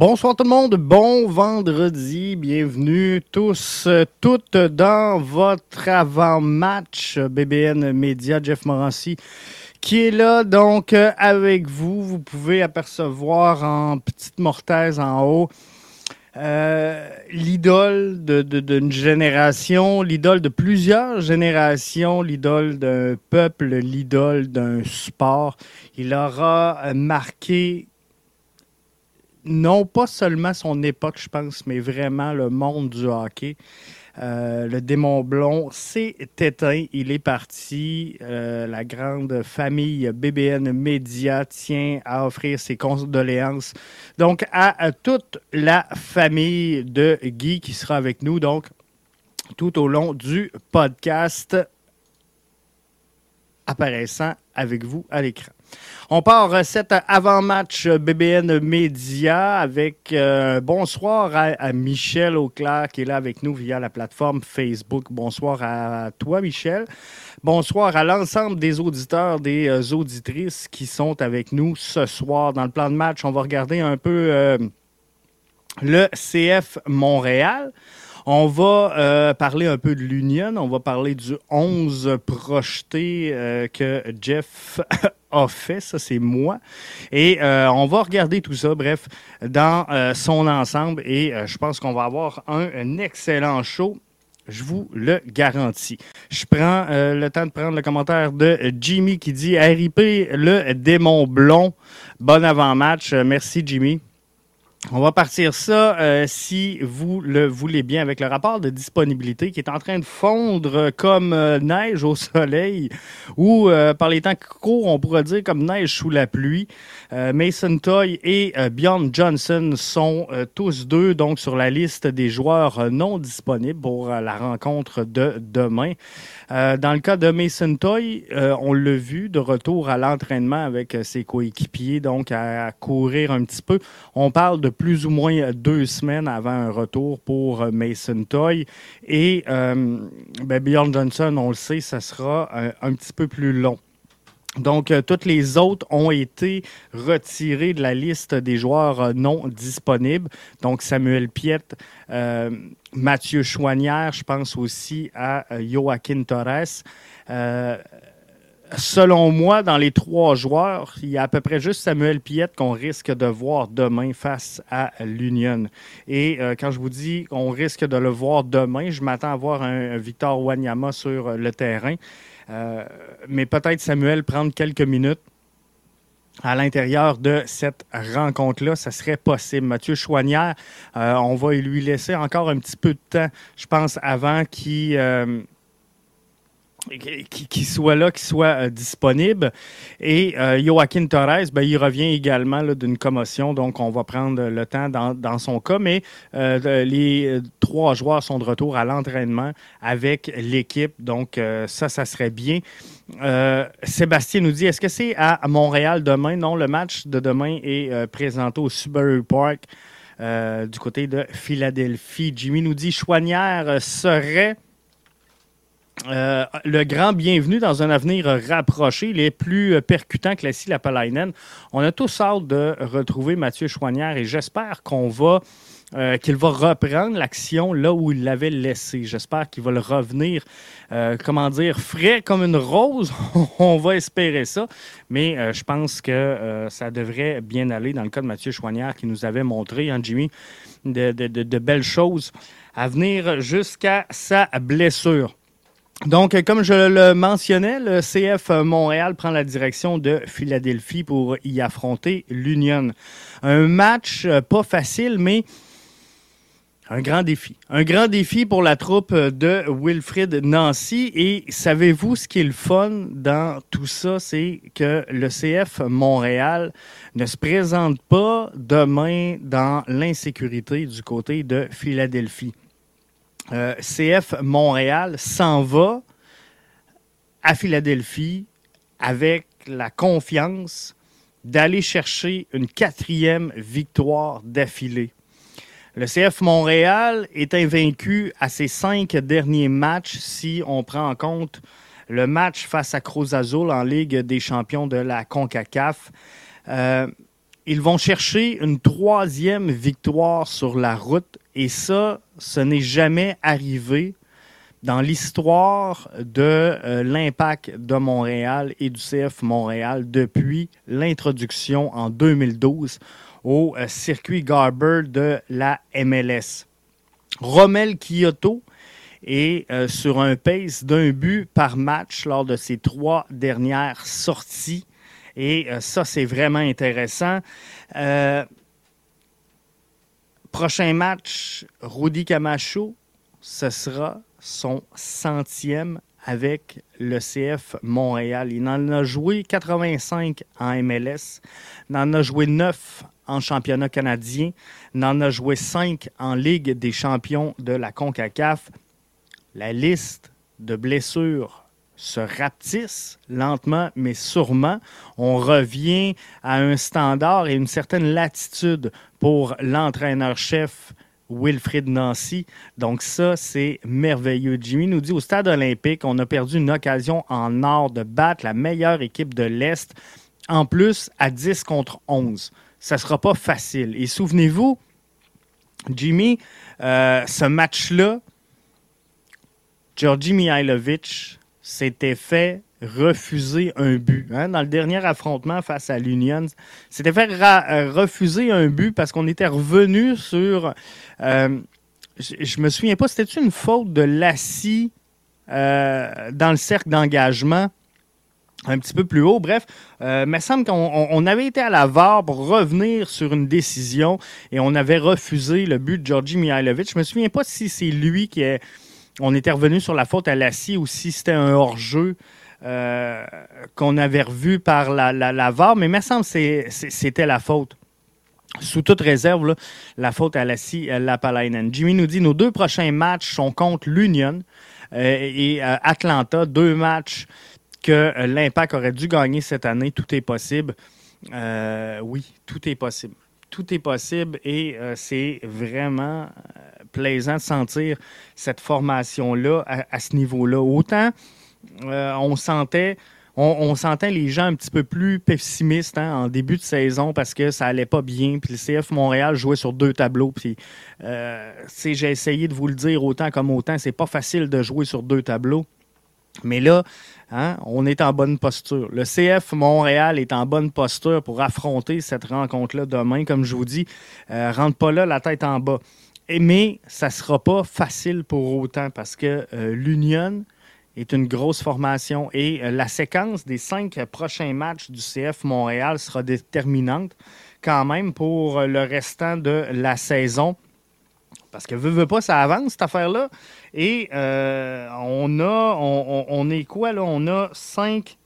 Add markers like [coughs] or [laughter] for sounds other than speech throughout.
Bonsoir tout le monde, bon vendredi, bienvenue tous, toutes dans votre avant-match BBN Média, Jeff Morancy qui est là donc avec vous. Vous pouvez apercevoir en petite mortaise en haut euh, l'idole d'une de, génération, l'idole de plusieurs générations, l'idole d'un peuple, l'idole d'un sport. Il aura marqué non pas seulement son époque, je pense, mais vraiment le monde du hockey. Euh, le démon blond s'est éteint. Il est parti. Euh, la grande famille BBN Média tient à offrir ses condoléances. Donc, à, toute la famille de Guy qui sera avec nous, donc, tout au long du podcast apparaissant avec vous à l'écran. On part recette avant-match BBN Média avec euh, bonsoir à, Michel Auclair qui est là avec nous via la plateforme Facebook. Bonsoir à toi, Michel. Bonsoir à l'ensemble des auditeurs, des euh, auditrices qui sont avec nous ce soir. Dans le plan de match, on va regarder un peu euh, le CF Montréal. On va parler un peu de l'Union. On va parler du 11 projeté que Jeff [laughs] a fait, ça c'est moi. Et euh, on va regarder tout ça, bref, dans euh, son ensemble. Et euh, je pense qu'on va avoir un, excellent show. Je vous le garantis. Je prends le temps de prendre le commentaire de Jimmy qui dit RIP le démon blond. Bon avant-match. Merci Jimmy. On va partir ça, euh, si vous le voulez bien, avec le rapport de disponibilité qui est en train de fondre comme euh, neige au soleil ou euh, par les temps courts, on pourrait dire comme neige sous la pluie. Mason Toy et Bjorn Johnson sont tous deux donc sur la liste des joueurs non disponibles pour la rencontre de demain. Dans le cas de Mason Toy, on l'a vu de retour à l'entraînement avec ses coéquipiers, donc à courir un petit peu. On parle de plus ou moins deux semaines avant un retour pour euh, Mason Toy. Et euh, ben, Bjorn Johnson, on le sait, ça sera euh, un, petit peu plus long. Donc, toutes les autres ont été retirées de la liste des joueurs non disponibles. Donc, Samuel Piette, Mathieu Chouanière, je pense aussi à Joaquin Torres selon moi, dans les trois joueurs, il y a à peu près juste Samuel Piette qu'on risque de voir demain face à l'Union. Et euh, quand je vous dis qu'on risque de le voir demain, je m'attends à voir un, Victor Wanyama sur le terrain. Euh, mais peut-être Samuel prendre quelques minutes à l'intérieur de cette rencontre-là, ça serait possible. Mathieu Chouanière, euh, on va lui laisser encore un petit peu de temps, je pense, avant qu'il qui, soit là, qui soit euh, disponible. Et euh, Joaquin Torres, ben, il revient également d'une commotion, donc on va prendre le temps dans, son cas. Mais euh, les trois joueurs sont de retour à l'entraînement avec l'équipe, donc ça, ça serait bien. Sébastien nous dit, est-ce que c'est à Montréal demain? Non, le match de demain est présenté au Subaru Park du côté de Philadelphie. Jimmy nous dit, Chouanière serait euh, le grand bienvenu dans un avenir rapproché. Il est plus percutant que la Lapalainen. On a tous hâte de retrouver Mathieu Chouanière et j'espère qu'on va. Euh, qu'il va reprendre l'action là où il l'avait laissé. J'espère qu'il va le revenir, euh, comment dire, frais comme une rose. [laughs] On va espérer ça. Mais je pense que ça devrait bien aller dans le cas de Mathieu Chouanière qui nous avait montré, hein, Jimmy, de belles choses à venir jusqu'à sa blessure. Donc, comme je le mentionnais, le CF Montréal prend la direction de Philadelphie pour y affronter l'Union. Un match euh, pas facile, mais un grand défi. Un grand défi pour la troupe de Wilfrid Nancy. Et savez-vous ce qui est le fun dans tout ça? C'est que le CF Montréal ne se présente pas demain dans l'insécurité du côté de Philadelphie. Euh, CF Montréal s'en va à Philadelphie avec la confiance d'aller chercher une quatrième victoire d'affilée. Le CF Montréal est invaincu à ses cinq derniers matchs si on prend en compte le match face à Cruz Azul en Ligue des champions de la CONCACAF. Euh, Ils vont chercher une troisième victoire sur la route et ça, ce n'est jamais arrivé dans l'histoire de euh, l'impact de Montréal et du CF Montréal depuis l'introduction en 2012 au euh, circuit Garber de la MLS. Rommel Kyoto est euh, sur un pace d'un but par match lors de ses trois dernières sorties. Et ça, c'est vraiment intéressant. Prochain match, Rudy Camacho, ce sera son centième avec le CF Montréal. Il en a joué 85 en MLS, il en a joué 9 en championnat canadien, il en a joué 5 en Ligue des champions de la CONCACAF. La liste de blessures se rapetisse lentement mais sûrement. On revient à un standard et une certaine latitude pour l'entraîneur-chef Wilfrid Nancy. Donc ça, c'est merveilleux. Jimmy nous dit au stade olympique, on a perdu une occasion en or de battre la meilleure équipe de l'Est, en plus à 10 contre 11. Ça ne sera pas facile. Et souvenez-vous, Jimmy, euh, ce match-là, Georgi Mihailovic s'était fait refuser un but. Hein. Dans le dernier affrontement face à l'Union, c'était fait euh, refuser un but parce qu'on était revenu sur. Euh, je, me souviens pas, c'était une faute de Lassie euh, dans le cercle d'engagement? Un petit peu plus haut. Bref, il me semble qu'on avait été à la VAR pour revenir sur une décision et on avait refusé le but de Georgi Mihailovic. Je me souviens pas si c'est lui qui est. On était revenu sur la faute à Lassie ou si c'était un hors-jeu. Euh, qu'on avait revu par la, la, VAR, mais il me semble que c'était la faute. Sous toute réserve, la faute à la Lapalainen. Jimmy nous dit nos deux prochains matchs sont contre l'Union euh, et euh, Atlanta, deux matchs que l'Impact aurait dû gagner cette année. Tout est possible. oui, tout est possible. Tout est possible et c'est vraiment plaisant de sentir cette formation-là à, ce niveau-là. Autant euh, on sentait on, sentait les gens un petit peu plus pessimistes hein, en début de saison parce que ça allait pas bien. Puis le CF Montréal jouait sur deux tableaux. Puis euh, j'ai essayé de vous le dire autant comme autant, c'est pas facile de jouer sur deux tableaux. Mais là, hein, on est en bonne posture. Le CF Montréal est en bonne posture pour affronter cette rencontre-là demain. Comme je vous dis, euh, rentre pas là la tête en bas. Mais ça sera pas facile pour autant parce que l'Union est une grosse formation et euh, la séquence des cinq prochains matchs du CF Montréal sera déterminante quand même pour euh, le restant de la saison. Parce que veut, veut pas, ça avance cette affaire-là. Et euh, on a, on, est quoi là? On a 5,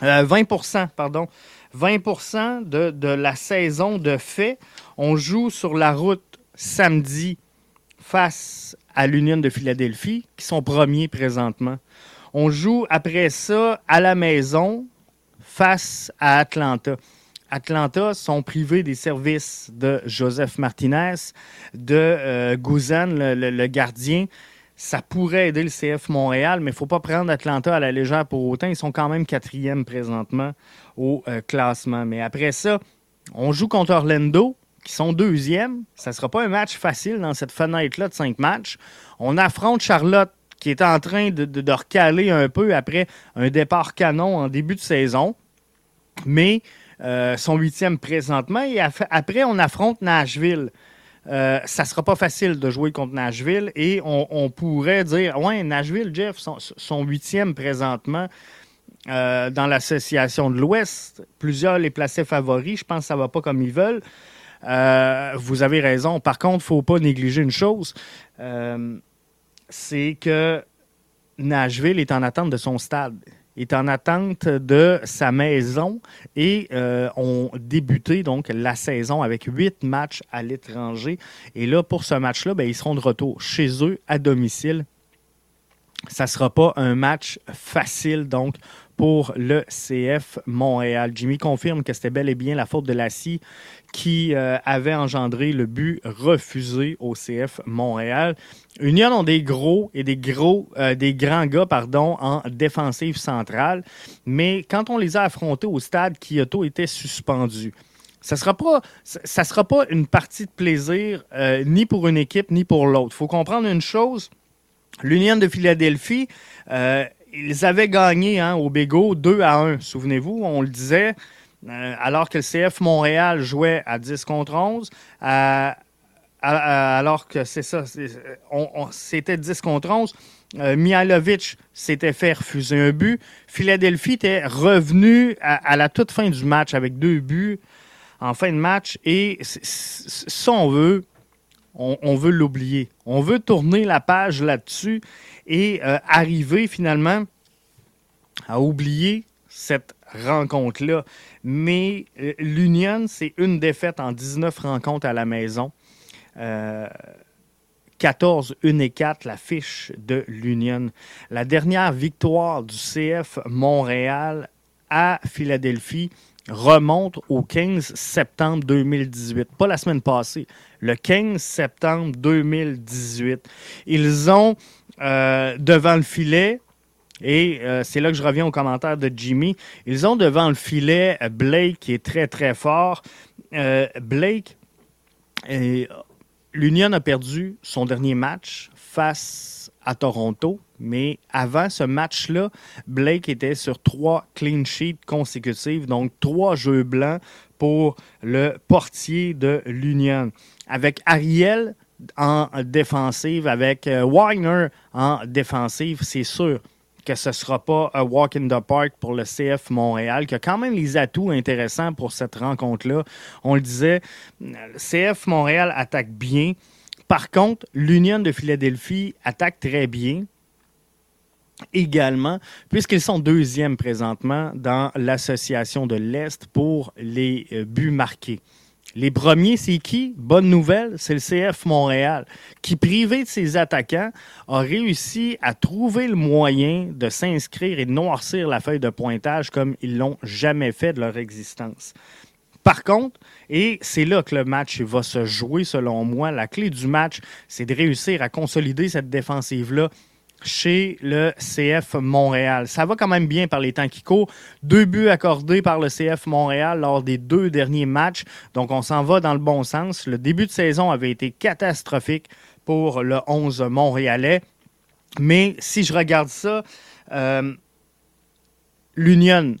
20 pardon. 20 de, de la saison de fait. On joue sur la route samedi face à l'Union de Philadelphie, qui sont premiers présentement. On joue après ça à la maison face à Atlanta. Atlanta sont privés des services de Joseph Martinez, de euh, Guzan, le, gardien. Ça pourrait aider le CF Montréal, mais il ne faut pas prendre Atlanta à la légère pour autant. Ils sont quand même quatrième présentement au euh, classement. Mais après ça, on joue contre Orlando, qui sont deuxièmes. Ça ne sera pas un match facile dans cette fenêtre-là de cinq matchs. On affronte Charlotte qui est en train de, de, recaler un peu après un départ canon en début de saison. Mais euh, son huitième présentement. Et après, on affronte Nashville. Euh, ça ne sera pas facile de jouer contre Nashville et on, pourrait dire Ouais, Nashville, Jeff, son, huitième présentement euh, dans l'association de l'Ouest. Plusieurs les plaçaient favoris. Je pense que ça ne va pas comme ils veulent. Euh, vous avez raison. Par contre, il ne faut pas négliger une chose. Euh, c'est que Nashville est en attente de son stade, est en attente de sa maison et euh, ont débuté donc la saison avec huit matchs à l'étranger. Et là, pour ce match-là, ben, ils seront de retour chez eux à domicile ça ne sera pas un match facile, donc, pour le CF Montréal. Jimmy confirme que c'était bel et bien la faute de Lassie qui euh, avait engendré le but refusé au CF Montréal. Union ont des gros et des gros, euh, des grands gars, pardon, en défensive centrale, mais quand on les a affrontés au stade, Kyoto était suspendu. Ça ne sera, pas, ça sera pas une partie de plaisir euh, ni pour une équipe ni pour l'autre. Il faut comprendre une chose. L'Union de Philadelphie, ils avaient gagné hein, au Bégo 2 à 1. Souvenez-vous, on le disait, euh, alors que le CF Montréal jouait à 10 contre 11, alors que c'est ça, c'était 10 contre 11. Euh, Mihailovic s'était fait refuser un but. Philadelphie était revenu à, la toute fin du match avec deux buts en fin de match. Et ça, on veut, on veut l'oublier. On veut tourner la page là-dessus et euh, arriver finalement à oublier cette rencontre-là. Mais euh, l'Union, c'est une défaite en 19 rencontres à la maison. 14, euh, 1 et 4, la fiche de l'Union. La dernière victoire du CF Montréal à Philadelphie remonte au 15 septembre 2018. Pas la semaine passée, le 15 septembre 2018. Ils ont euh, devant le filet, et euh, c'est là que je reviens au commentaire de Jimmy, ils ont devant le filet Blake qui est très très fort. Euh, Blake, l'Union a perdu son dernier match face à Toronto, mais avant ce match-là, Blake était sur trois clean sheets consécutives, donc trois jeux blancs pour le portier de l'Union. Avec Ariel, en défensive, avec euh, Wagner en défensive, c'est sûr que ce ne sera pas un walk in the park pour le CF Montréal, qui a quand même les atouts intéressants pour cette rencontre-là. On le disait, le CF Montréal attaque bien. Par contre, l'Union de Philadelphie attaque très bien également, puisqu'ils sont deuxièmes présentement dans l'association de l'Est pour les euh, buts marqués. Les premiers, c'est qui? Bonne nouvelle, c'est le CF Montréal, qui, privé de ses attaquants, a réussi à trouver le moyen de s'inscrire et de noircir la feuille de pointage comme ils l'ont jamais fait de leur existence. Par contre, et c'est là que le match va se jouer selon moi, la clé du match, c'est de réussir à consolider cette défensive-là chez le CF Montréal. Ça va quand même bien par les temps qui courent. Deux buts accordés par le CF Montréal lors des deux derniers matchs. Donc, on s'en va dans le bon sens. Le début de saison avait été catastrophique pour le 11 montréalais. Mais si je regarde ça, euh, l'Union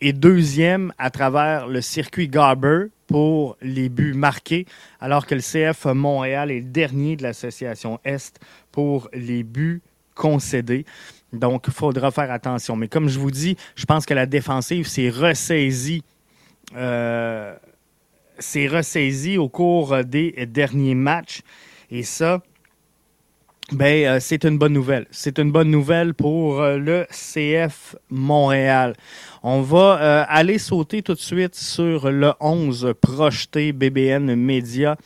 est deuxième à travers le circuit Garber pour les buts marqués, alors que le CF Montréal est le dernier de l'association Est pour les buts concédé. Donc, il faudra faire attention. Mais comme je vous dis, je pense que la défensive s'est ressaisie. Euh, s'est ressaisie au cours des derniers matchs. Et ça, ben, euh, c'est une bonne nouvelle. C'est une bonne nouvelle pour euh, le CF Montréal. On va aller sauter tout de suite sur le 11 projeté BBN Média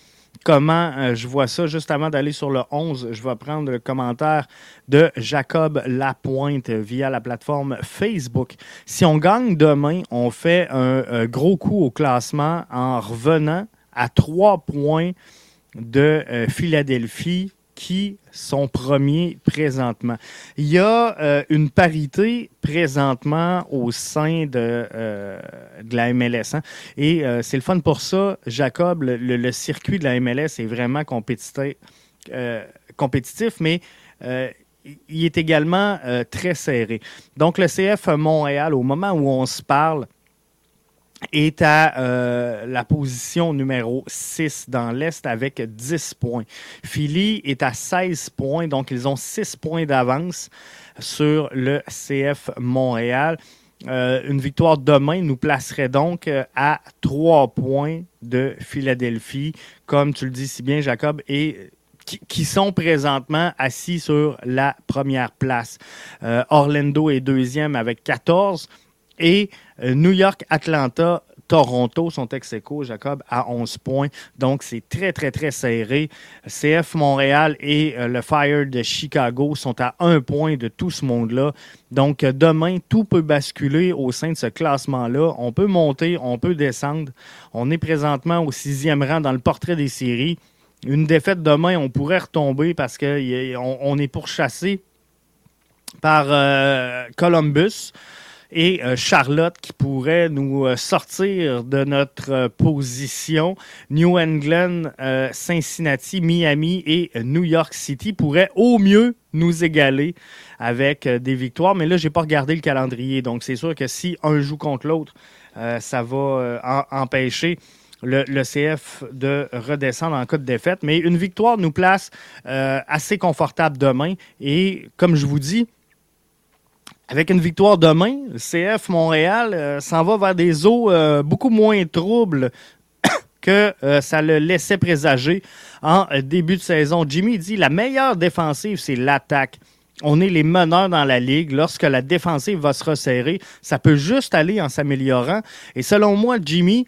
comment euh, je vois ça. Juste avant d'aller sur le 11, je vais prendre le commentaire de Jacob Lapointe via la plateforme Facebook. Si on gagne demain, on fait un, gros coup au classement en revenant à trois points de euh, Philadelphie qui sont premiers présentement. Il y a euh, une parité présentement au sein de, euh, de la MLS. Hein. Et euh, c'est le fun pour ça, Jacob, le, circuit de la MLS est vraiment compétitif, compétitif mais il est également très serré. Donc le CF Montréal, au moment où on se parle, est à euh, la position numéro 6 dans l'Est avec 10 points. Philly est à 16 points, donc ils ont 6 points d'avance sur le CF Montréal. Euh, une victoire demain nous placerait donc euh, à 3 points de Philadelphie, comme tu le dis si bien, Jacob, et qui, sont présentement assis sur la première place. Orlando est deuxième avec 14. Et euh, New York, Atlanta, Toronto sont ex aequo, Jacob, à 11 points. Donc, c'est très, très, très serré. CF Montréal et euh, le Fire de Chicago sont à un point de tout ce monde-là. Donc, euh, demain, tout peut basculer au sein de ce classement-là. On peut monter, on peut descendre. On est présentement au sixième rang dans le portrait des séries. Une défaite demain, on pourrait retomber parce qu'on on est pourchassé par Columbus et euh, Charlotte qui pourrait nous euh, sortir de notre position. New England, Cincinnati, Miami et New York City pourraient au mieux nous égaler avec des victoires. Mais là, je n'ai pas regardé le calendrier. Donc, c'est sûr que si un joue contre l'autre, ça va empêcher le, CF de redescendre en cas de défaite. Mais une victoire nous place assez confortable demain. Et comme je vous dis, avec une victoire demain, le CF Montréal euh, s'en va vers des eaux euh, beaucoup moins troubles [coughs] que euh, ça le laissait présager en début de saison. Jimmy dit la meilleure défensive, c'est l'attaque. On est les meneurs dans la ligue. Lorsque la défensive va se resserrer, ça peut juste aller en s'améliorant. Et selon moi, Jimmy,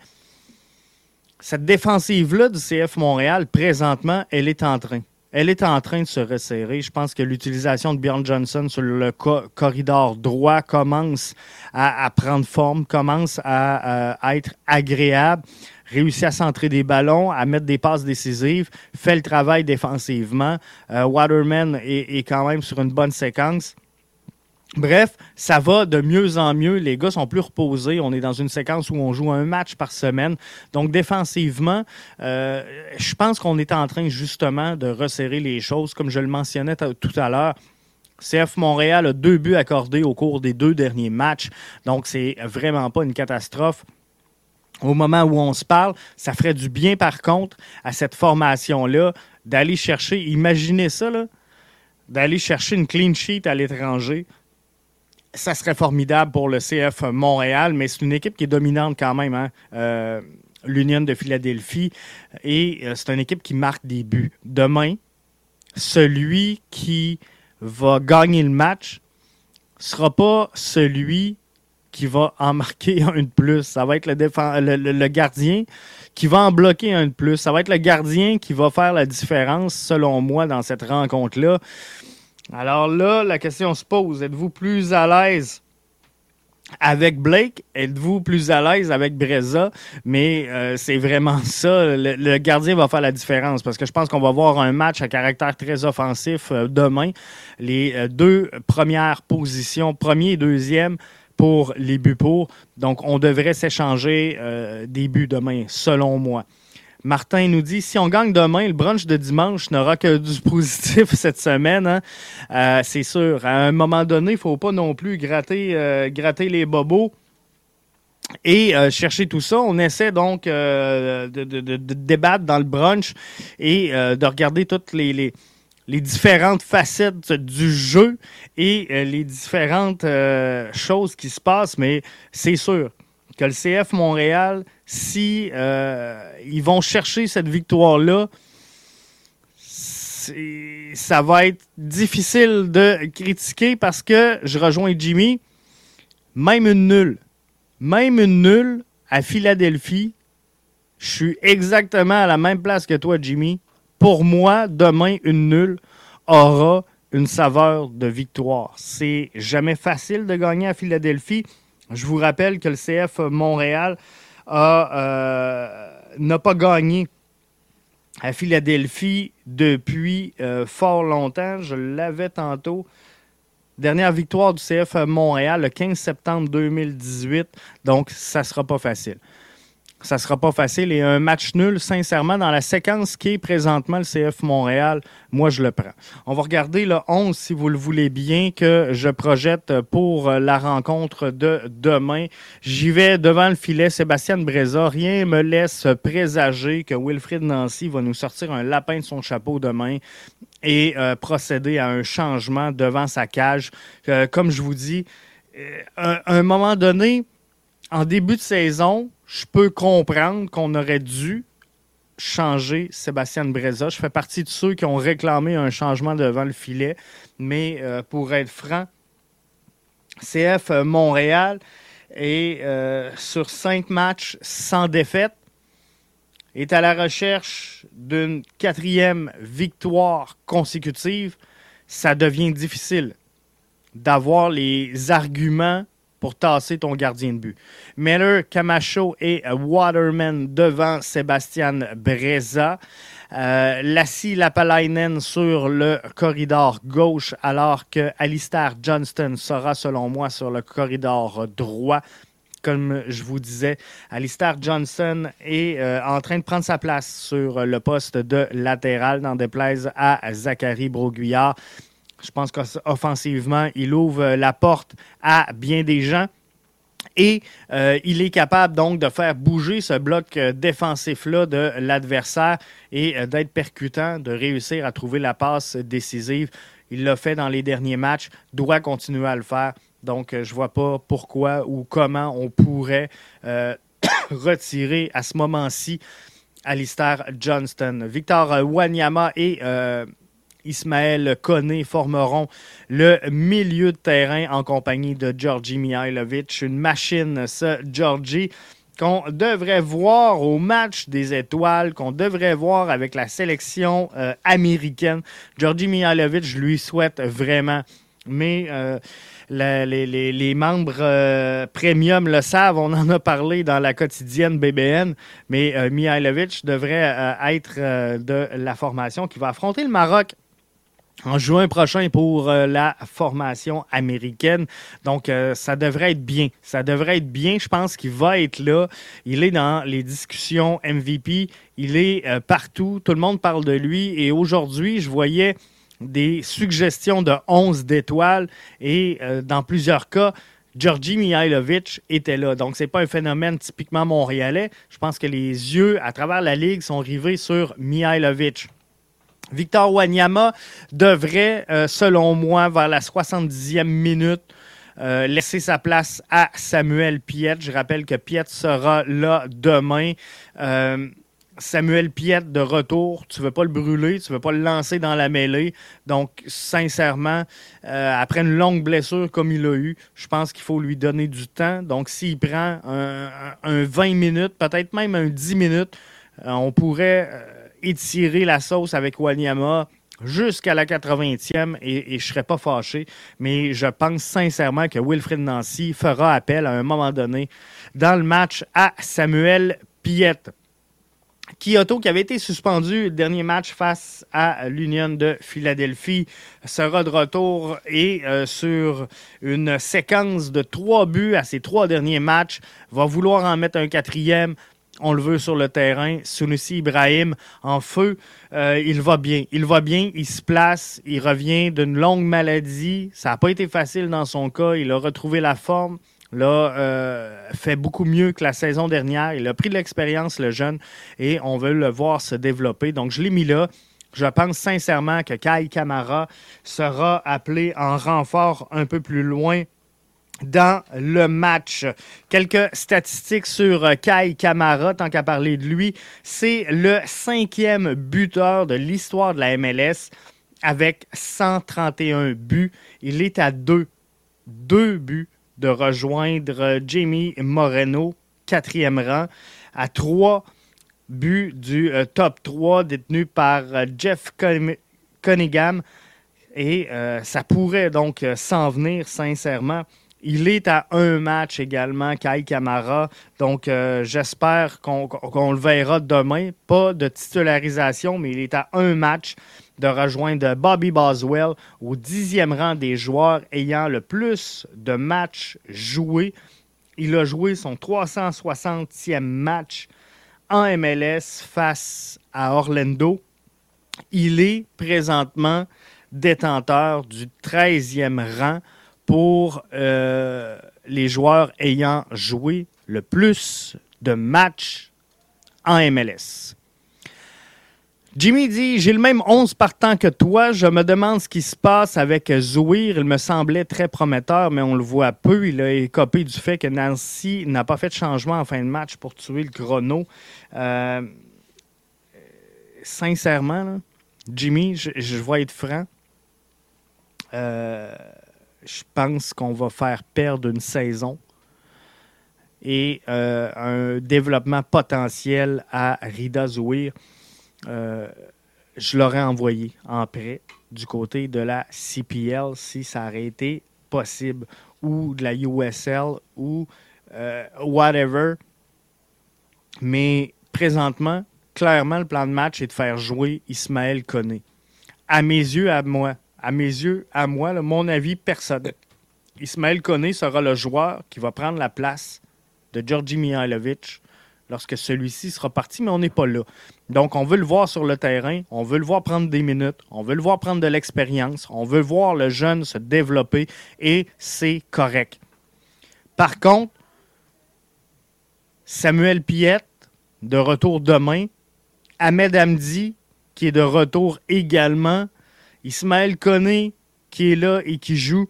cette défensive-là du CF Montréal, présentement, elle est en train elle est en train de se resserrer. Je pense que l'utilisation de Bjorn Johnson sur le corridor droit commence à, prendre forme, commence à, être agréable, réussit à centrer des ballons, à mettre des passes décisives, fait le travail défensivement. Euh, Waterman est, quand même sur une bonne séquence. Bref, ça va de mieux en mieux. Les gars sont plus reposés. On est dans une séquence où on joue un match par semaine. Donc, défensivement, euh, je pense qu'on est en train justement de resserrer les choses. Comme je le mentionnais tout à l'heure, CF Montréal a deux buts accordés au cours des deux derniers matchs. Donc, c'est vraiment pas une catastrophe. Au moment où on se parle, ça ferait du bien, par contre, à cette formation-là d'aller chercher, imaginez ça, d'aller chercher une clean sheet à l'étranger ça serait formidable pour le CF Montréal, mais c'est une équipe qui est dominante quand même. Hein? Euh, L'Union de Philadelphie. Et euh, c'est une équipe qui marque des buts. Demain, celui qui va gagner le match sera pas celui qui va en [laughs] marquer un de plus. Ça va être le, le, gardien qui va en bloquer un de plus. Ça va être le gardien qui va faire la différence, selon moi, dans cette rencontre-là. Alors là, la question se pose, êtes-vous plus à l'aise avec Blake, êtes-vous plus à l'aise avec Breza? Mais euh, c'est vraiment [laughs] ça. Le, gardien va faire la différence parce que je pense qu'on va voir un match à caractère très offensif euh, demain. Les euh, deux premières positions, premier et deuxième, pour les buts. Donc, on devrait s'échanger des buts demain, selon moi. Martin nous dit si on gagne demain, le brunch de dimanche n'aura que du [laughs] positif cette semaine. Hein. Euh, c'est sûr. À un moment donné, il ne faut pas non plus gratter, euh, les bobos et euh, chercher tout ça. On essaie donc de, débattre dans le brunch et de regarder toutes les, différentes facettes du jeu et les différentes choses qui se passent. Mais c'est sûr que le CF Montréal si euh, ils vont chercher cette victoire-là, ça va être difficile de critiquer parce que je rejoins Jimmy. Même une nulle, même une nulle à Philadelphie, je suis exactement à la même place que toi, Jimmy. Pour moi, demain, une nulle aura une saveur de victoire. C'est jamais facile de gagner à Philadelphie. Je vous rappelle que le CF Montréal euh, n'a pas gagné à Philadelphie depuis euh, fort longtemps. Je l'avais tantôt. Dernière victoire du CF Montréal le 15 septembre 2018. Donc, ça ne sera pas facile ça sera pas facile. Et un match nul, sincèrement, dans la séquence qui est présentement le CF Montréal, moi, je le prends. On va regarder le 11, si vous le voulez bien, que je projette pour la rencontre de demain. J'y vais devant le filet. Sébastien Breza, rien me laisse présager que Wilfrid Nancy va nous sortir un lapin de son chapeau demain et euh, procéder à un changement devant sa cage. Euh, comme je vous dis, euh, à un moment donné, en début de saison, je peux comprendre qu'on aurait dû changer Sébastien Breza. Je fais partie de ceux qui ont réclamé un changement devant le filet. Mais euh, pour être franc, CF Montréal, et euh, sur cinq matchs sans défaite, est à la recherche d'une quatrième victoire consécutive, ça devient difficile d'avoir les arguments pour tasser ton gardien de but. Miller, Camacho et Waterman devant Sébastien Breza. Euh, Lassie Lapalainen sur le corridor gauche, alors que Alistair Johnston sera, selon moi, sur le corridor droit. Comme je vous disais, Alistair Johnson est euh, en train de prendre sa place sur le poste de latéral, n'en déplaise à Zachary Broguillard. Je pense qu'offensivement, il ouvre la porte à bien des gens. Et euh, il est capable donc de faire bouger ce bloc euh, défensif-là de l'adversaire et euh, d'être percutant, de réussir à trouver la passe décisive. Il l'a fait dans les derniers matchs, doit continuer à le faire. Donc, je ne vois pas pourquoi ou comment on pourrait [coughs] retirer à ce moment-ci Alistair Johnston. Victor Wanyama et Ismaël Koné formeront le milieu de terrain en compagnie de Georgi Mihailovic. Une machine, ce Georgi qu'on devrait voir au match des étoiles, qu'on devrait voir avec la sélection euh, américaine. Georgi Mihailovic, je lui souhaite vraiment. Mais euh, les, membres euh, premium le savent, on en a parlé dans la quotidienne BBN, mais Mihailovic devrait être de la formation qui va affronter le Maroc en juin prochain pour euh, la formation américaine. Donc, euh, ça devrait être bien. Ça devrait être bien. Je pense qu'il va être là. Il est dans les discussions MVP. Il est euh, partout. Tout le monde parle de lui. Et aujourd'hui, je voyais des suggestions de 11 d'étoiles et dans plusieurs cas, Georgi Mihailovic était là. Donc, ce n'est pas un phénomène typiquement montréalais. Je pense que les yeux à travers la ligue sont rivés sur Mihailovic. Victor Wanyama devrait, euh, selon moi, vers la 70e minute, euh, laisser sa place à Samuel Piette. Je rappelle que Piette sera là demain. Euh, Samuel Piette de retour, tu ne veux pas le brûler, tu ne veux pas le lancer dans la mêlée. Donc, sincèrement, après une longue blessure comme il a eu, je pense qu'il faut lui donner du temps. Donc, s'il prend un, un, 20 minutes, peut-être même un 10 minutes, on pourrait étirer la sauce avec Wanyama jusqu'à la 80e et, je ne serais pas fâché, mais je pense sincèrement que Wilfred Nancy fera appel à un moment donné dans le match à Samuel Piette. Kyoto, qui avait été suspendu le dernier match face à l'Union de Philadelphie, sera de retour et euh, sur une séquence de trois buts à ses trois derniers matchs, va vouloir en mettre un quatrième, on le veut sur le terrain. Sunusi Ibrahim en feu, euh, il va bien. Il va bien, il se place, il revient d'une longue maladie. Ça n'a pas été facile dans son cas. Il a retrouvé la forme. Là, euh, fait beaucoup mieux que la saison dernière. Il a pris de l'expérience, le jeune, et on veut le voir se développer. Donc, je l'ai mis là. Je pense sincèrement que Kai Kamara sera appelé en renfort un peu plus loin dans le match. Quelques statistiques sur euh, Kai Kamara, tant qu'à parler de lui. C'est le cinquième buteur de l'histoire de la MLS avec 131 buts. Il est à deux, deux buts de rejoindre euh, Jamie Moreno, quatrième rang, à trois buts du euh, top 3 détenu par Jeff Cunningham. Et ça pourrait donc s'en venir, sincèrement. Il est à un match également, Kai Kamara. Donc, euh, j'espère qu'on le verra demain. Pas de titularisation, mais il est à un match de rejoindre Bobby Boswell au dixième rang des joueurs ayant le plus de matchs joués. Il a joué son 360e match en MLS face à Orlando. Il est présentement détenteur du 13e rang pour euh, les joueurs ayant joué le plus de matchs en MLS. Jimmy dit J'ai le même 11 partants que toi. Je me demande ce qui se passe avec Zouir. Il me semblait très prometteur, mais on le voit peu. Il a écopé du fait que Nancy n'a pas fait de changement en fin de match pour tuer le chrono. Euh, sincèrement, Jimmy, je, je, vais être franc. Euh, je pense qu'on va faire perdre une saison et un développement potentiel à Rida Zouir, je l'aurais envoyé en prêt du côté de la CPL si ça aurait été possible, ou de la USL, ou whatever. Mais présentement, clairement, le plan de match est de faire jouer Ismaël Koné. À mes yeux, à moi, à mes yeux, à moi, mon avis personnel, Ismaël Koné sera le joueur qui va prendre la place de Georgi Mihailovic lorsque celui-ci sera parti, mais on n'est pas là. Donc, on veut le voir sur le terrain, on veut le voir prendre des minutes, on veut le voir prendre de l'expérience, on veut voir le jeune se développer et c'est correct. Par contre, Samuel Piette, de retour demain. Ahmed Hamdi, qui est de retour également. Ismaël Koné, qui est là et qui joue.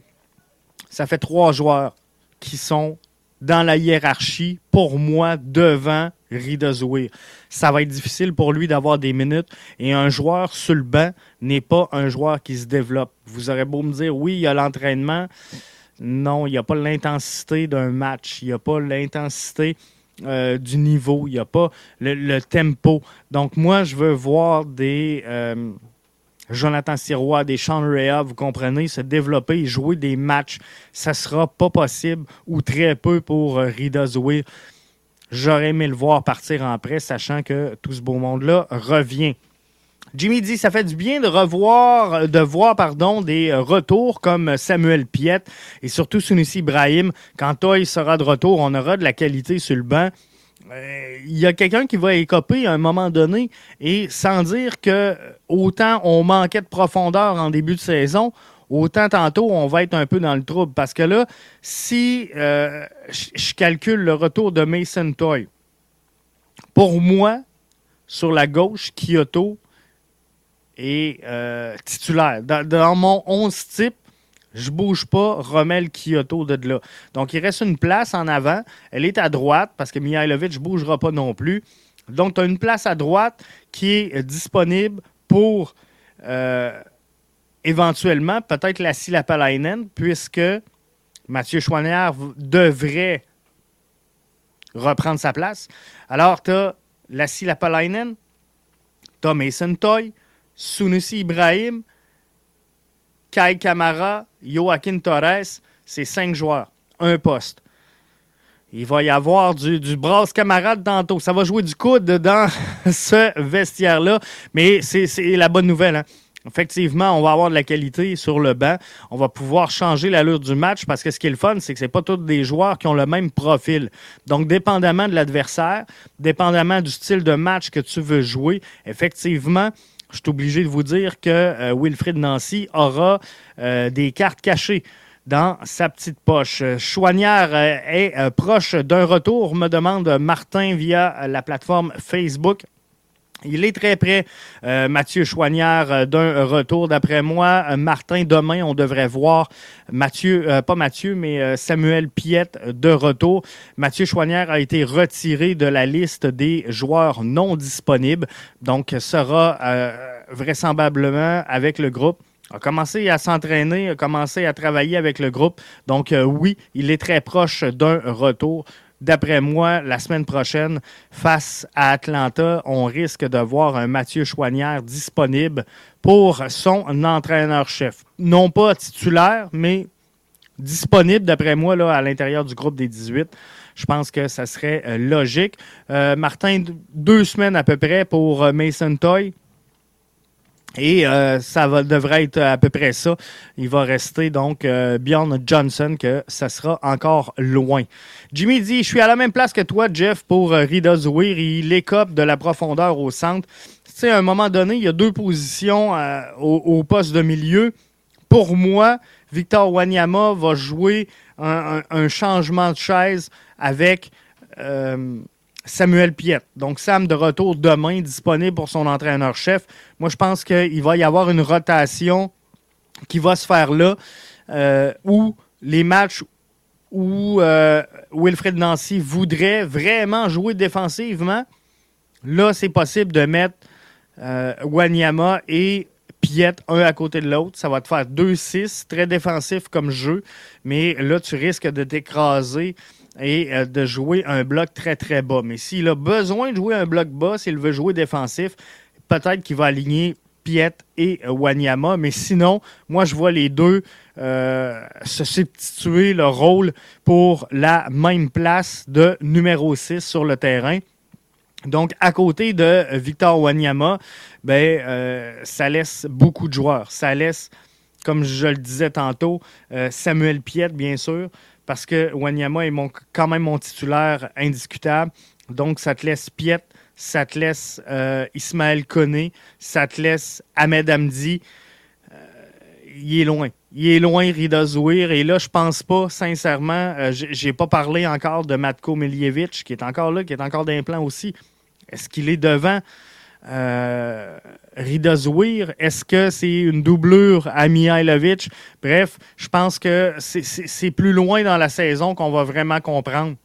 Ça fait trois joueurs qui sont dans la hiérarchie, pour moi, devant Rida Zouir. Ça va être difficile pour lui d'avoir des minutes. Et un joueur sur le banc n'est pas un joueur qui se développe. Vous aurez beau me dire, oui, il y a l'entraînement. Non, il n'y a pas l'intensité d'un match. Il n'y a pas l'intensité euh, du niveau, il n'y a pas le, tempo. Donc, moi, je veux voir des euh, Jonathan Sirois, des Sean Rea, vous comprenez, se développer et jouer des matchs. Ça sera pas possible ou très peu pour euh, Rida Zouir. J'aurais aimé le voir partir en prêt, sachant que tout ce beau monde-là revient. Jimmy dit ça fait du bien de revoir, de voir pardon, des retours comme Samuel Piette et surtout Sunusi Ibrahim. Quand Toy sera de retour, on aura de la qualité sur le banc. Euh, il y a quelqu'un qui va écoper à un moment donné et sans dire que autant on manquait de profondeur en début de saison, autant tantôt on va être un peu dans le trouble. Parce que là, si euh, je calcule le retour de Mason Toy, pour moi, sur la gauche, Kyoto, euh, titulaire. Dans, mon 11 type, je bouge pas Romel Kyoto de là. Donc, il reste une place en avant. Elle est à droite parce que Mihailovic ne bougera pas non plus. Donc, tu as une place à droite qui est disponible pour euh, éventuellement peut-être la Silapalainen, puisque Mathieu Chouanière devrait reprendre sa place. Alors, tu as la Silapalainen, tu as Mason Toy, Sunusi Ibrahim, Kai Kamara, Joaquin Torres, c'est cinq joueurs, un poste. Il va y avoir du, du brasse camarade tantôt. Ça va jouer du coude dans [laughs] ce vestiaire-là. Mais c'est la bonne nouvelle. Hein. Effectivement, on va avoir de la qualité sur le banc. On va pouvoir changer l'allure du match parce que ce qui est le fun, c'est que ce pas tous des joueurs qui ont le même profil. Donc, dépendamment de l'adversaire, dépendamment du style de match que tu veux jouer, effectivement, je suis obligé de vous dire que euh, Nancy aura euh, des cartes cachées dans sa petite poche. Chouanière euh, est proche d'un retour, me demande Martin via la plateforme Facebook. Il est très près, euh, Mathieu Chouanière, euh, d'un retour. D'après moi, euh, Martin, demain, on devrait voir Mathieu, pas Mathieu, mais Samuel Piette de retour. Mathieu Chouanière a été retiré de la liste des joueurs non disponibles, donc sera vraisemblablement avec le groupe a commencé à s'entraîner, a commencé à travailler avec le groupe. Donc oui, il est très proche d'un retour d'après moi, la semaine prochaine, face à Atlanta, on risque de voir un Mathieu Chouanière disponible pour son entraîneur-chef. Non pas titulaire, mais disponible, d'après moi, là, à l'intérieur du groupe des 18. Je pense que ça serait euh, logique. Euh, Martin, deux semaines à peu près pour euh, Mason Toy. Et euh, ça va, devrait être à peu près ça. Il va rester donc euh, Bjorn Johnson, que ça sera encore loin. Jimmy dit Je suis à la même place que toi, Jeff, pour euh, Rida Zouir. Il écope de la profondeur au centre. Tu sais, à un moment donné, il y a deux positions euh, au, poste de milieu. Pour moi, Victor Wanyama va jouer un, un changement de chaise avec. Samuel Piette. Donc, Sam de retour demain, disponible pour son entraîneur-chef. Moi, je pense qu'il va y avoir une rotation qui va se faire là, euh, où les matchs où euh, Wilfred Nancy voudrait vraiment jouer défensivement, là, c'est possible de mettre euh, Wanyama et Piet un à côté de l'autre. Ça va te faire 2-6, très défensif comme jeu, mais là, tu risques de t'écraser et euh, de jouer un bloc très, très bas. Mais s'il a besoin de jouer un bloc bas, s'il veut jouer défensif, peut-être qu'il va aligner Piet et Wanyama. Mais sinon, moi, je vois les deux euh, se substituer le rôle pour la même place de numéro 6 sur le terrain. Donc, à côté de Victor Wanyama, ben, euh, ça laisse beaucoup de joueurs. Ça laisse, comme je le disais tantôt, euh, Samuel Piet, bien sûr, parce que Wanyama est mon, quand même mon titulaire indiscutable. Donc, ça te laisse Piet, ça te laisse euh, Ismaël Koné, ça te laisse Ahmed Hamdi. il est loin. Il est loin, Rida Zouir. Et là, je pense pas, sincèrement, j'ai pas parlé encore de Matko Miljevic, qui est encore là, qui est encore d'implant aussi. Est-ce qu'il est devant? Euh, Rida Zouir? Est-ce que c'est une doublure à Mihailovic? Bref, je pense que c'est plus loin dans la saison qu'on va vraiment comprendre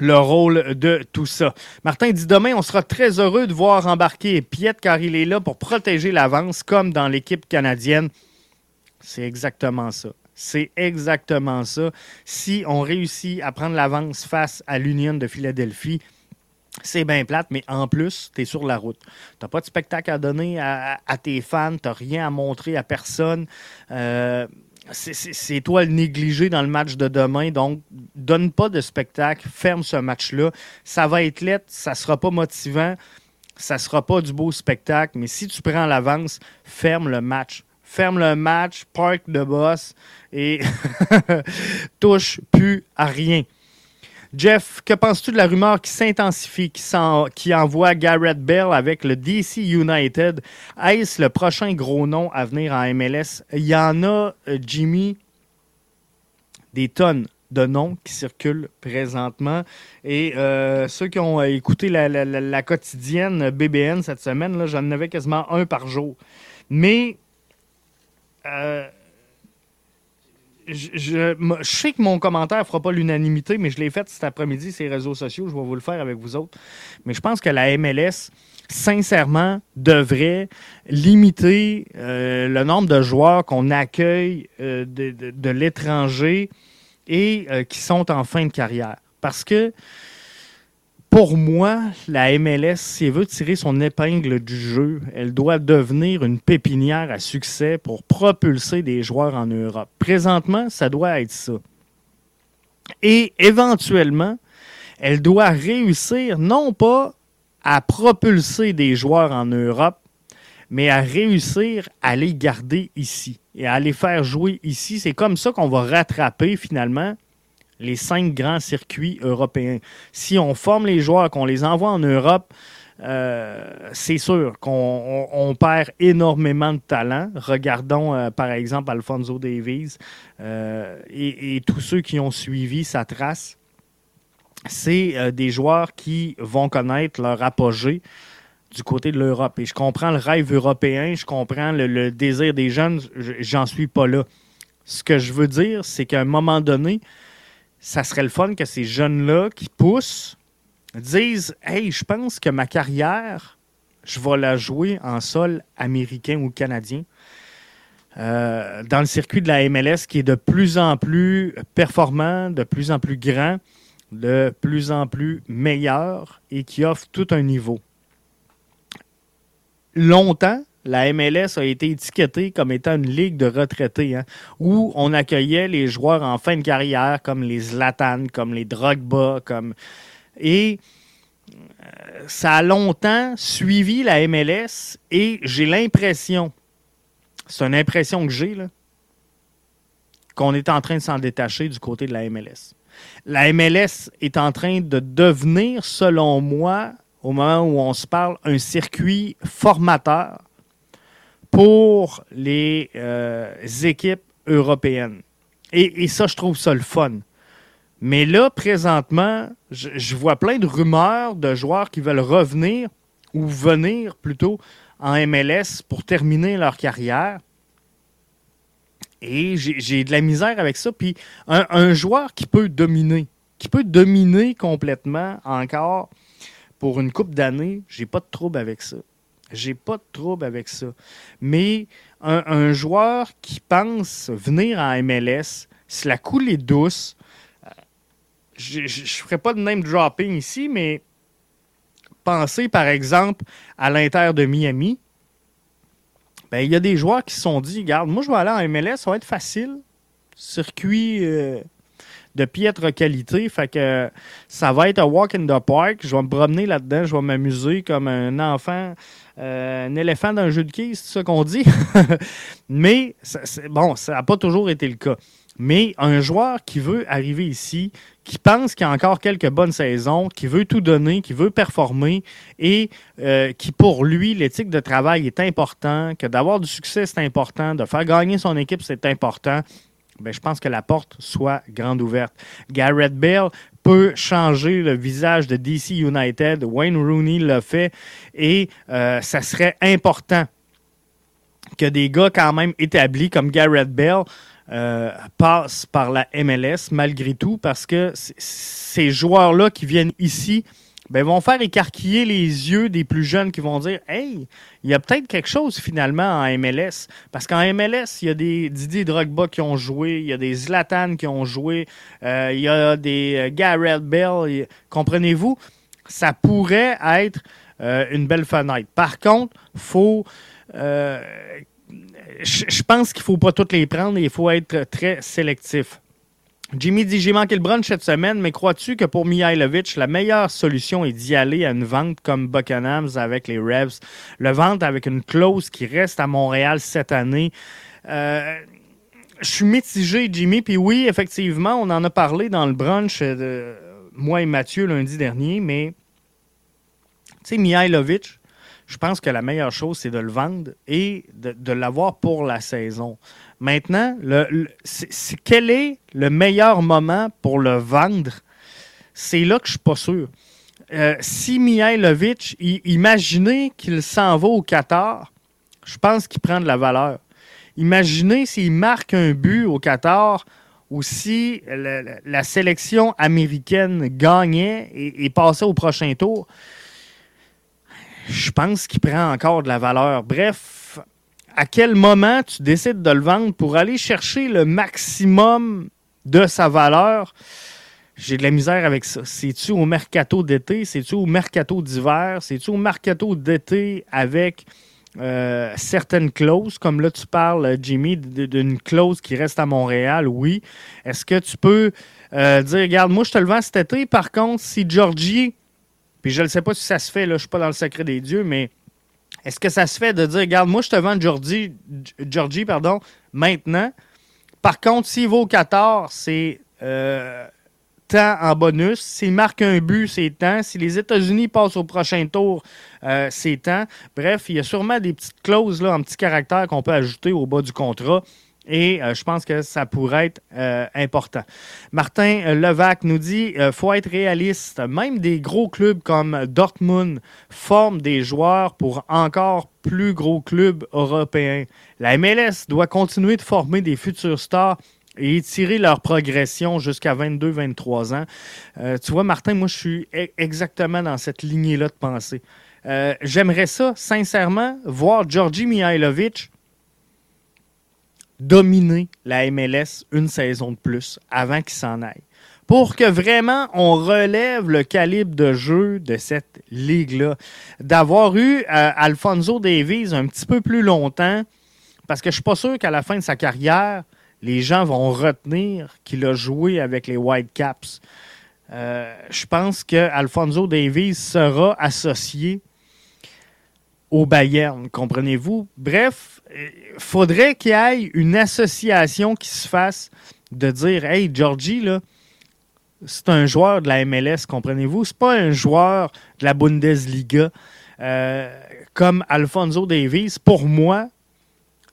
le rôle de tout ça. Martin dit demain, on sera très heureux de voir embarquer Piet car il est là pour protéger l'avance comme dans l'équipe canadienne. C'est exactement ça. C'est exactement ça. Si on réussit à prendre l'avance face à l'Union de Philadelphie, c'est bien plate, mais en plus, tu es sur la route. Tu pas de spectacle à donner à, tes fans, tu rien à montrer à personne. Euh, c'est toi le négligé dans le match de demain. Donc, donne pas de spectacle, ferme ce match-là. Ça va être lettre, ça sera pas motivant, ça sera pas du beau spectacle. Mais si tu prends l'avance, ferme le match. Ferme le match, park de boss et [laughs] touche plus à rien. Jeff, que penses-tu de la rumeur qui s'intensifie, qui, envoie Garrett Bell avec le DC United? Est-ce le prochain gros nom à venir en MLS? Il y en a, euh, Jimmy, des tonnes de noms qui circulent présentement. Et euh, ceux qui ont écouté la, quotidienne BBN cette semaine, j'en avais quasiment un par jour. Mais euh, je, sais que mon commentaire ne fera pas l'unanimité, mais je l'ai fait cet après-midi sur les réseaux sociaux. Je vais vous le faire avec vous autres. Mais je pense que la MLS, sincèrement, devrait limiter euh, le nombre de joueurs qu'on accueille euh, de, l'étranger et euh, qui sont en fin de carrière. Parce que pour moi, la MLS, si elle veut tirer son épingle du jeu, elle doit devenir une pépinière à succès pour propulser des joueurs en Europe. Présentement, ça doit être ça. Et éventuellement, elle doit réussir non pas à propulser des joueurs en Europe, mais à réussir à les garder ici et à les faire jouer ici. C'est comme ça qu'on va rattraper finalement les cinq grands circuits européens. Si on forme les joueurs, qu'on les envoie en Europe, euh, c'est sûr qu'on perd énormément de talent. Regardons euh, par exemple Alfonso Davies euh, et, tous ceux qui ont suivi sa trace. C'est des joueurs qui vont connaître leur apogée du côté de l'Europe. Et je comprends le rêve européen, je comprends le, le désir des jeunes, j'en suis pas là. Ce que je veux dire, c'est qu'à un moment donné, ça serait le fun que ces jeunes-là qui poussent disent Hey, je pense que ma carrière, je vais la jouer en sol américain ou canadien. Euh, dans le circuit de la MLS qui est de plus en plus performant, de plus en plus grand, de plus en plus meilleur et qui offre tout un niveau. Longtemps, la MLS a été étiquetée comme étant une ligue de retraités, hein, où on accueillait les joueurs en fin de carrière, comme les Zlatan, comme les Drogba, comme... Et euh, ça a longtemps suivi la MLS et j'ai l'impression, c'est une impression que j'ai, qu'on est en train de s'en détacher du côté de la MLS. La MLS est en train de devenir, selon moi, au moment où on se parle, un circuit formateur pour les euh, équipes européennes. Et, ça, je trouve ça le fun. Mais là, présentement, je, vois plein de rumeurs de joueurs qui veulent revenir ou venir plutôt en MLS pour terminer leur carrière. Et j'ai de la misère avec ça. Puis un, joueur qui peut dominer, qui peut dominer complètement encore pour une coupe d'années, j'ai pas de trouble avec ça. J'ai pas de trouble avec ça. Mais un, joueur qui pense venir en MLS, si la coule est douce, euh, je ne ferai pas de name dropping ici, mais pensez par exemple à l'Inter de Miami. Ben, il y a des joueurs qui se sont dit, regarde, moi je vais aller en MLS, ça va être facile. Circuit euh, de piètre qualité, fait que ça va être un walk in the park. Je vais me promener là-dedans, je vais m'amuser comme un enfant euh, un éléphant dans un jeu de quilles, c'est ça qu'on dit. [laughs] Mais, bon, ça n'a pas toujours été le cas. Mais un joueur qui veut arriver ici, qui pense qu'il y a encore quelques bonnes saisons, qui veut tout donner, qui veut performer et euh, qui, pour lui, l'éthique de travail est important, que d'avoir du succès, c'est important, de faire gagner son équipe, c'est important. Ben, je pense que la porte soit grande ouverte. Garrett Bell peut changer le visage de DC United. Wayne Rooney l'a fait et euh, ça serait important que des gars quand même établis comme Garrett Bell euh, passent par la MLS malgré tout parce que ces joueurs-là qui viennent ici ben, vont faire écarquiller les yeux des plus jeunes qui vont dire Hey, il y a peut-être quelque chose finalement en MLS. Parce qu'en MLS, il y a des Didier Drogba qui ont joué, il y a des Zlatan qui ont joué, euh, il y a des euh, Garrett Bell. Comprenez-vous? Ça pourrait être euh, une belle fenêtre. Par contre, faut. je pense qu'il ne faut pas toutes les prendre et il faut être très sélectif. Jimmy dit J'ai manqué le brunch cette semaine, mais crois-tu que pour Mihailovic, la meilleure solution est d'y aller à une vente comme Buchanan's avec les Revs Le vente avec une clause qui reste à Montréal cette année. Euh, je suis mitigé, Jimmy. Puis oui, effectivement, on en a parlé dans le brunch de moi et Mathieu lundi dernier, mais tu sais, Mihailovic, je pense que la meilleure chose, c'est de le vendre et de l'avoir pour la saison. Maintenant, le, quel est le meilleur moment pour le vendre? C'est là que je ne suis pas sûr. Euh, si Mihailovic, imaginez qu'il s'en va au Qatar, je pense qu'il prend de la valeur. Imaginez s'il marque un but au Qatar ou si la, sélection américaine gagnait et, et, passait au prochain tour. Je pense qu'il prend encore de la valeur. Bref, à quel moment tu décides de le vendre pour aller chercher le maximum de sa valeur, j'ai de la misère avec ça. C'est-tu au mercato d'été? C'est-tu au mercato d'hiver? C'est-tu au mercato d'été avec euh, certaines clauses? Comme là, tu parles, Jimmy, d'une clause qui reste à Montréal, oui. Est-ce que tu peux euh, dire, regarde, moi, je te le vends cet été. Par contre, si Georgie, puis je ne sais pas si ça se fait, là, je ne suis pas dans le secret des dieux, mais est-ce que ça se fait de dire, regarde, moi, je te vends Georgie, pardon, maintenant. Par contre, s'il va au 14, c'est euh, temps en bonus. S'il marque un but, c'est temps. Si les États-Unis passent au prochain tour, euh, c'est temps. Bref, il y a sûrement des petites clauses là, en petits caractères qu'on peut ajouter au bas du contrat. Et euh, je pense que ça pourrait être euh, important. Martin euh, Levac nous dit faut être réaliste. Même des gros clubs comme Dortmund forment des joueurs pour encore plus gros clubs européens. La MLS doit continuer de former des futurs stars et tirer leur progression jusqu'à 22-23 ans. tu vois, Martin, moi, je suis e-, exactement dans cette lignée-là de pensée. J'aimerais ça, sincèrement, voir Georgi Mihailovic dominer la MLS une saison de plus avant qu'il s'en aille. Pour que vraiment on relève le calibre de jeu de cette ligue-là. D'avoir eu euh, Alfonso Davies un petit peu plus longtemps, parce que je ne suis pas sûr qu'à la fin de sa carrière, les gens vont retenir qu'il a joué avec les Whitecaps. Euh, je pense que Alfonso Davies sera associé au Bayern, comprenez-vous? Bref, faudrait qu'il y ait une association qui se fasse de dire Hey, Georgie, c'est un joueur de la MLS, comprenez-vous? C'est pas un joueur de la Bundesliga. Euh, comme Alfonso Davies, pour moi,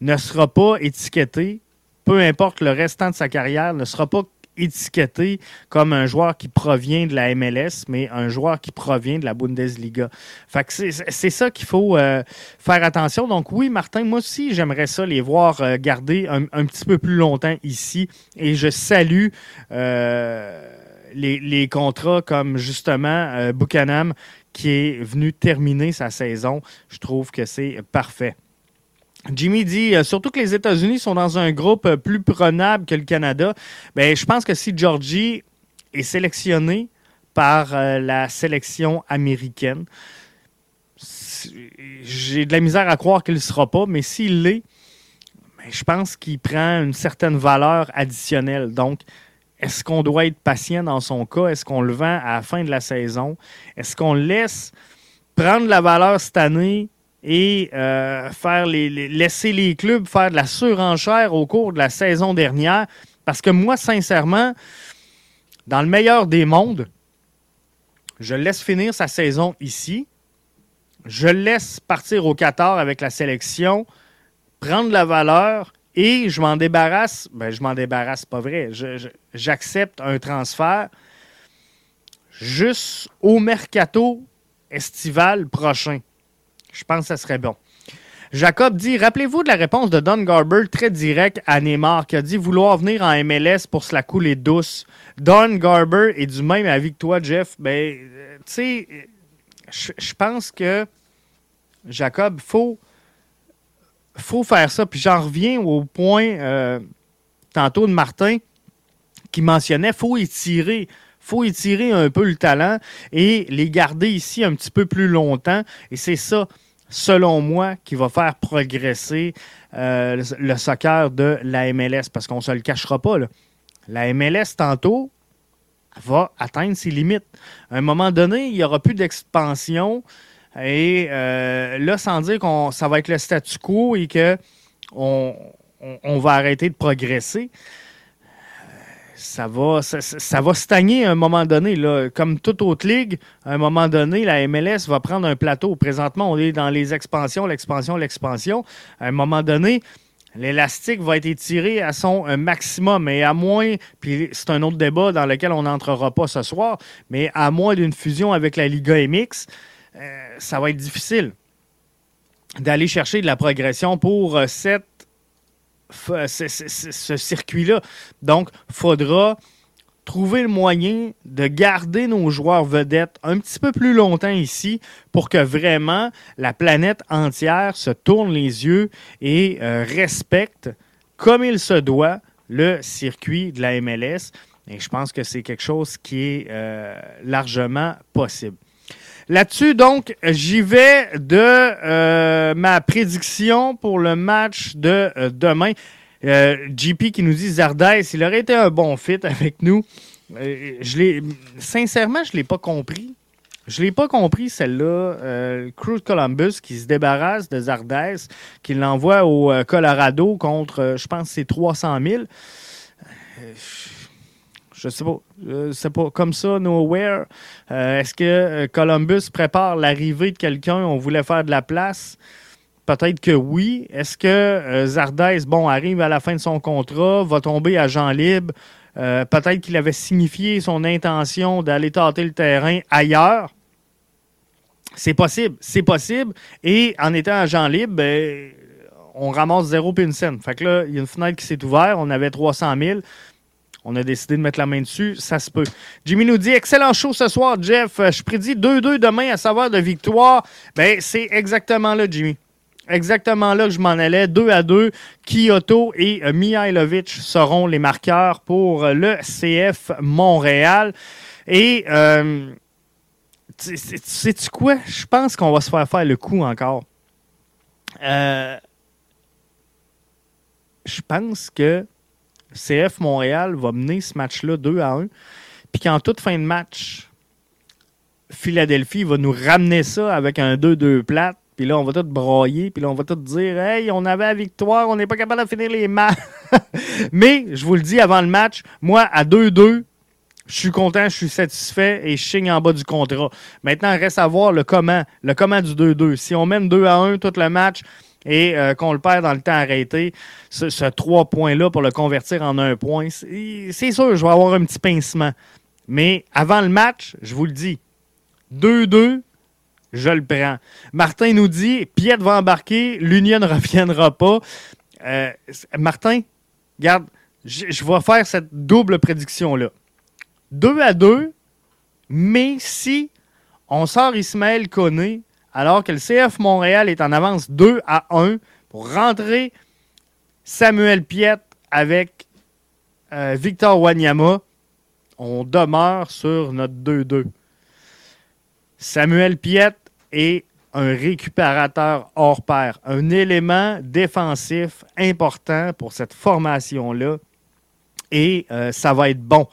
ne sera pas étiqueté, peu importe le restant de sa carrière, ne sera pas étiqueté comme un joueur qui provient de la MLS, mais un joueur qui provient de la Bundesliga. Fait c'est ça qu'il faut euh, faire attention. Donc oui, Martin, moi aussi, j'aimerais ça les voir euh, garder un, petit peu plus longtemps ici. Et je salue euh, les, les, contrats comme justement Buchanan qui est venu terminer sa saison. Je trouve que c'est parfait. Jimmy dit surtout que les États-Unis sont dans un groupe plus prenable que le Canada. Ben, je pense que si Georgie est sélectionné par la sélection américaine, j'ai de la misère à croire qu'il ne sera pas, mais s'il l'est, ben, je pense qu'il prend une certaine valeur additionnelle. Donc, est-ce qu'on doit être patient dans son cas? Est-ce qu'on le vend à la fin de la saison? Est-ce qu'on laisse prendre la valeur cette année et euh, faire laisser les clubs faire de la surenchère au cours de la saison dernière? Parce que moi, sincèrement, dans le meilleur des mondes, je laisse finir sa saison ici. Je laisse partir au Qatar avec la sélection, prendre la valeur et je m'en débarrasse. Ben, je m'en débarrasse, pas vrai. J'accepte un transfert juste au mercato estival prochain. Je pense que ça serait bon. Jacob dit Rappelez-vous de la réponse de Don Garber très direct à Neymar qui a dit vouloir venir en MLS pour se la couler douce. Don Garber est du même avis que toi, Jeff. Ben, euh, tu sais, je pense que Jacob, faut faut faire ça. Puis j'en reviens au point euh, tantôt de Martin qui mentionnait faut étirer faut étirer un peu le talent et les garder ici un petit peu plus longtemps. Et c'est ça, selon moi, qui va faire progresser euh, le soccer de la MLS. Parce qu'on ne se le cachera pas. La MLS, tantôt, va atteindre ses limites. À un moment donné, il n'y aura plus d'expansion. Et euh, là, sans dire que ça va être le statu quo et qu'on on, va arrêter de progresser, ça va, stagner à un moment donné. Là. Comme toute autre ligue, à un moment donné, la MLS va prendre un plateau. Présentement, on est dans les expansions, l'expansion, l'expansion. À un moment donné, l'élastique va être étiré à son maximum. Et à moins, puis c'est un autre débat dans lequel on n'entrera pas ce soir, mais à moins d'une fusion avec la Liga MX, euh, ça va être difficile d'aller chercher de la progression pour euh, cette, ce, circuit-là. Donc, il faudra trouver le moyen de garder nos joueurs vedettes un petit peu plus longtemps ici pour que vraiment la planète entière se tourne les yeux et euh, respecte comme il se doit le circuit de la MLS. Et je pense que c'est quelque chose qui est largement possible. Là-dessus, donc, j'y vais de euh, ma prédiction pour le match de euh, demain. Euh, JP qui nous dit Zardès, il aurait été un bon fit avec nous. je sincèrement, je l'ai pas compris. Je l'ai pas compris, celle-là. Cruz Columbus qui se débarrasse de Zardès, qui l'envoie au Colorado contre, je pense, c'est 300 000 je sais pas. C'est pas comme ça, nowhere. Euh, est-ce que euh, Columbus prépare l'arrivée de quelqu'un? On voulait faire de la place? Peut-être que oui. Est-ce que euh, Zardès, bon, arrive à la fin de son contrat, va tomber à Jean libre? Peut-être qu'il avait signifié son intention d'aller tâter le terrain ailleurs. C'est possible, c'est possible. Et en étant agent libre, ben, on ramasse zéro puis. Fait que là, il y a une fenêtre qui s'est ouverte. On avait 300 000 on a décidé de mettre la main dessus, ça se peut. Jimmy nous dit excellent show ce soir, Jeff. Je prédis 2-2 demain à savoir de victoire. Ben, c'est exactement là, Jimmy. Exactement là que je m'en allais. 2 à 2. Kyoto et Mihailovic seront les marqueurs pour le CF Montréal. Et euh, sais-tu quoi? Je pense qu'on va se faire faire le coup encore. Euh, je pense que CF Montréal va mener ce match-là 2 à 1. Puis qu'en toute fin de match, Philadelphie va nous ramener ça avec un 2-2 plate. Puis là, on va tout broyer. Puis là, on va tout dire Hey, on avait la victoire, on n'est pas capable de finir les matchs. [laughs] Mais, je vous le dis avant le match, moi, à 2-2, je suis content, je suis satisfait et je signe en bas du contrat. Maintenant, reste à voir le comment, le comment du 2-2. Si on mène 2 à 1 tout le match, et euh, qu'on le perd dans le temps arrêté, ce, trois points-là pour le convertir en un point, c'est sûr, je vais avoir un petit pincement. Mais avant le match, je vous le dis, 2-2, je le prends. Martin nous dit, Piet va embarquer, l'Union ne [laughs] reviendra pas. Euh, Martin, regarde, je, vais faire cette double prédiction-là. 2 à 2, mais si on sort Ismaël Koné alors que le CF Montréal est en avance 2 à 1 pour rentrer Samuel Piet avec euh, Victor Wanyama. On demeure sur notre 2-2. Samuel Piet est un récupérateur hors pair, un élément défensif important pour cette formation-là. Et euh, ça va être bon.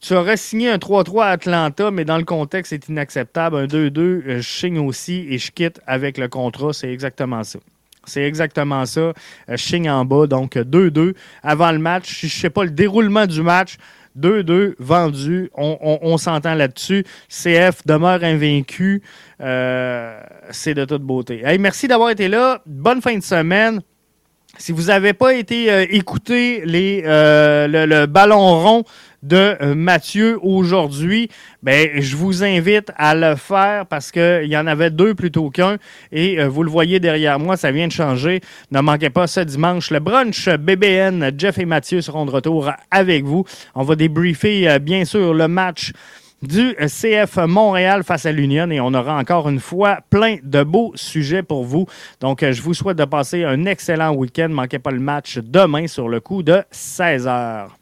Tu aurais signé un 3-3 à Atlanta, mais dans le contexte, c'est inacceptable. Un 2-2, euh, je signe aussi et je quitte avec le contrat. C'est exactement ça. C'est exactement ça. Euh, je signe en bas, donc 2-2 avant le match. Je ne sais pas le déroulement du match. 2-2 vendu. On, s'entend là-dessus. CF demeure invaincu. Euh, c'est de toute beauté. merci d'avoir été là. Bonne fin de semaine. Si vous n'avez pas été euh, écouter les, euh, le, ballon rond de euh, Mathieu aujourd'hui, ben, je vous invite à le faire parce qu'il y en avait deux plutôt qu'un. Et vous le voyez derrière moi, ça vient de changer. Ne manquez pas ce dimanche le brunch BBN. Jeff et Mathieu seront de retour avec vous. On va débriefer, bien sûr, le match du CF Montréal face à l'Union et on aura encore une fois plein de beaux sujets pour vous. Donc, je vous souhaite de passer un excellent week-end. Manquez pas le match demain sur le coup de 16 heures.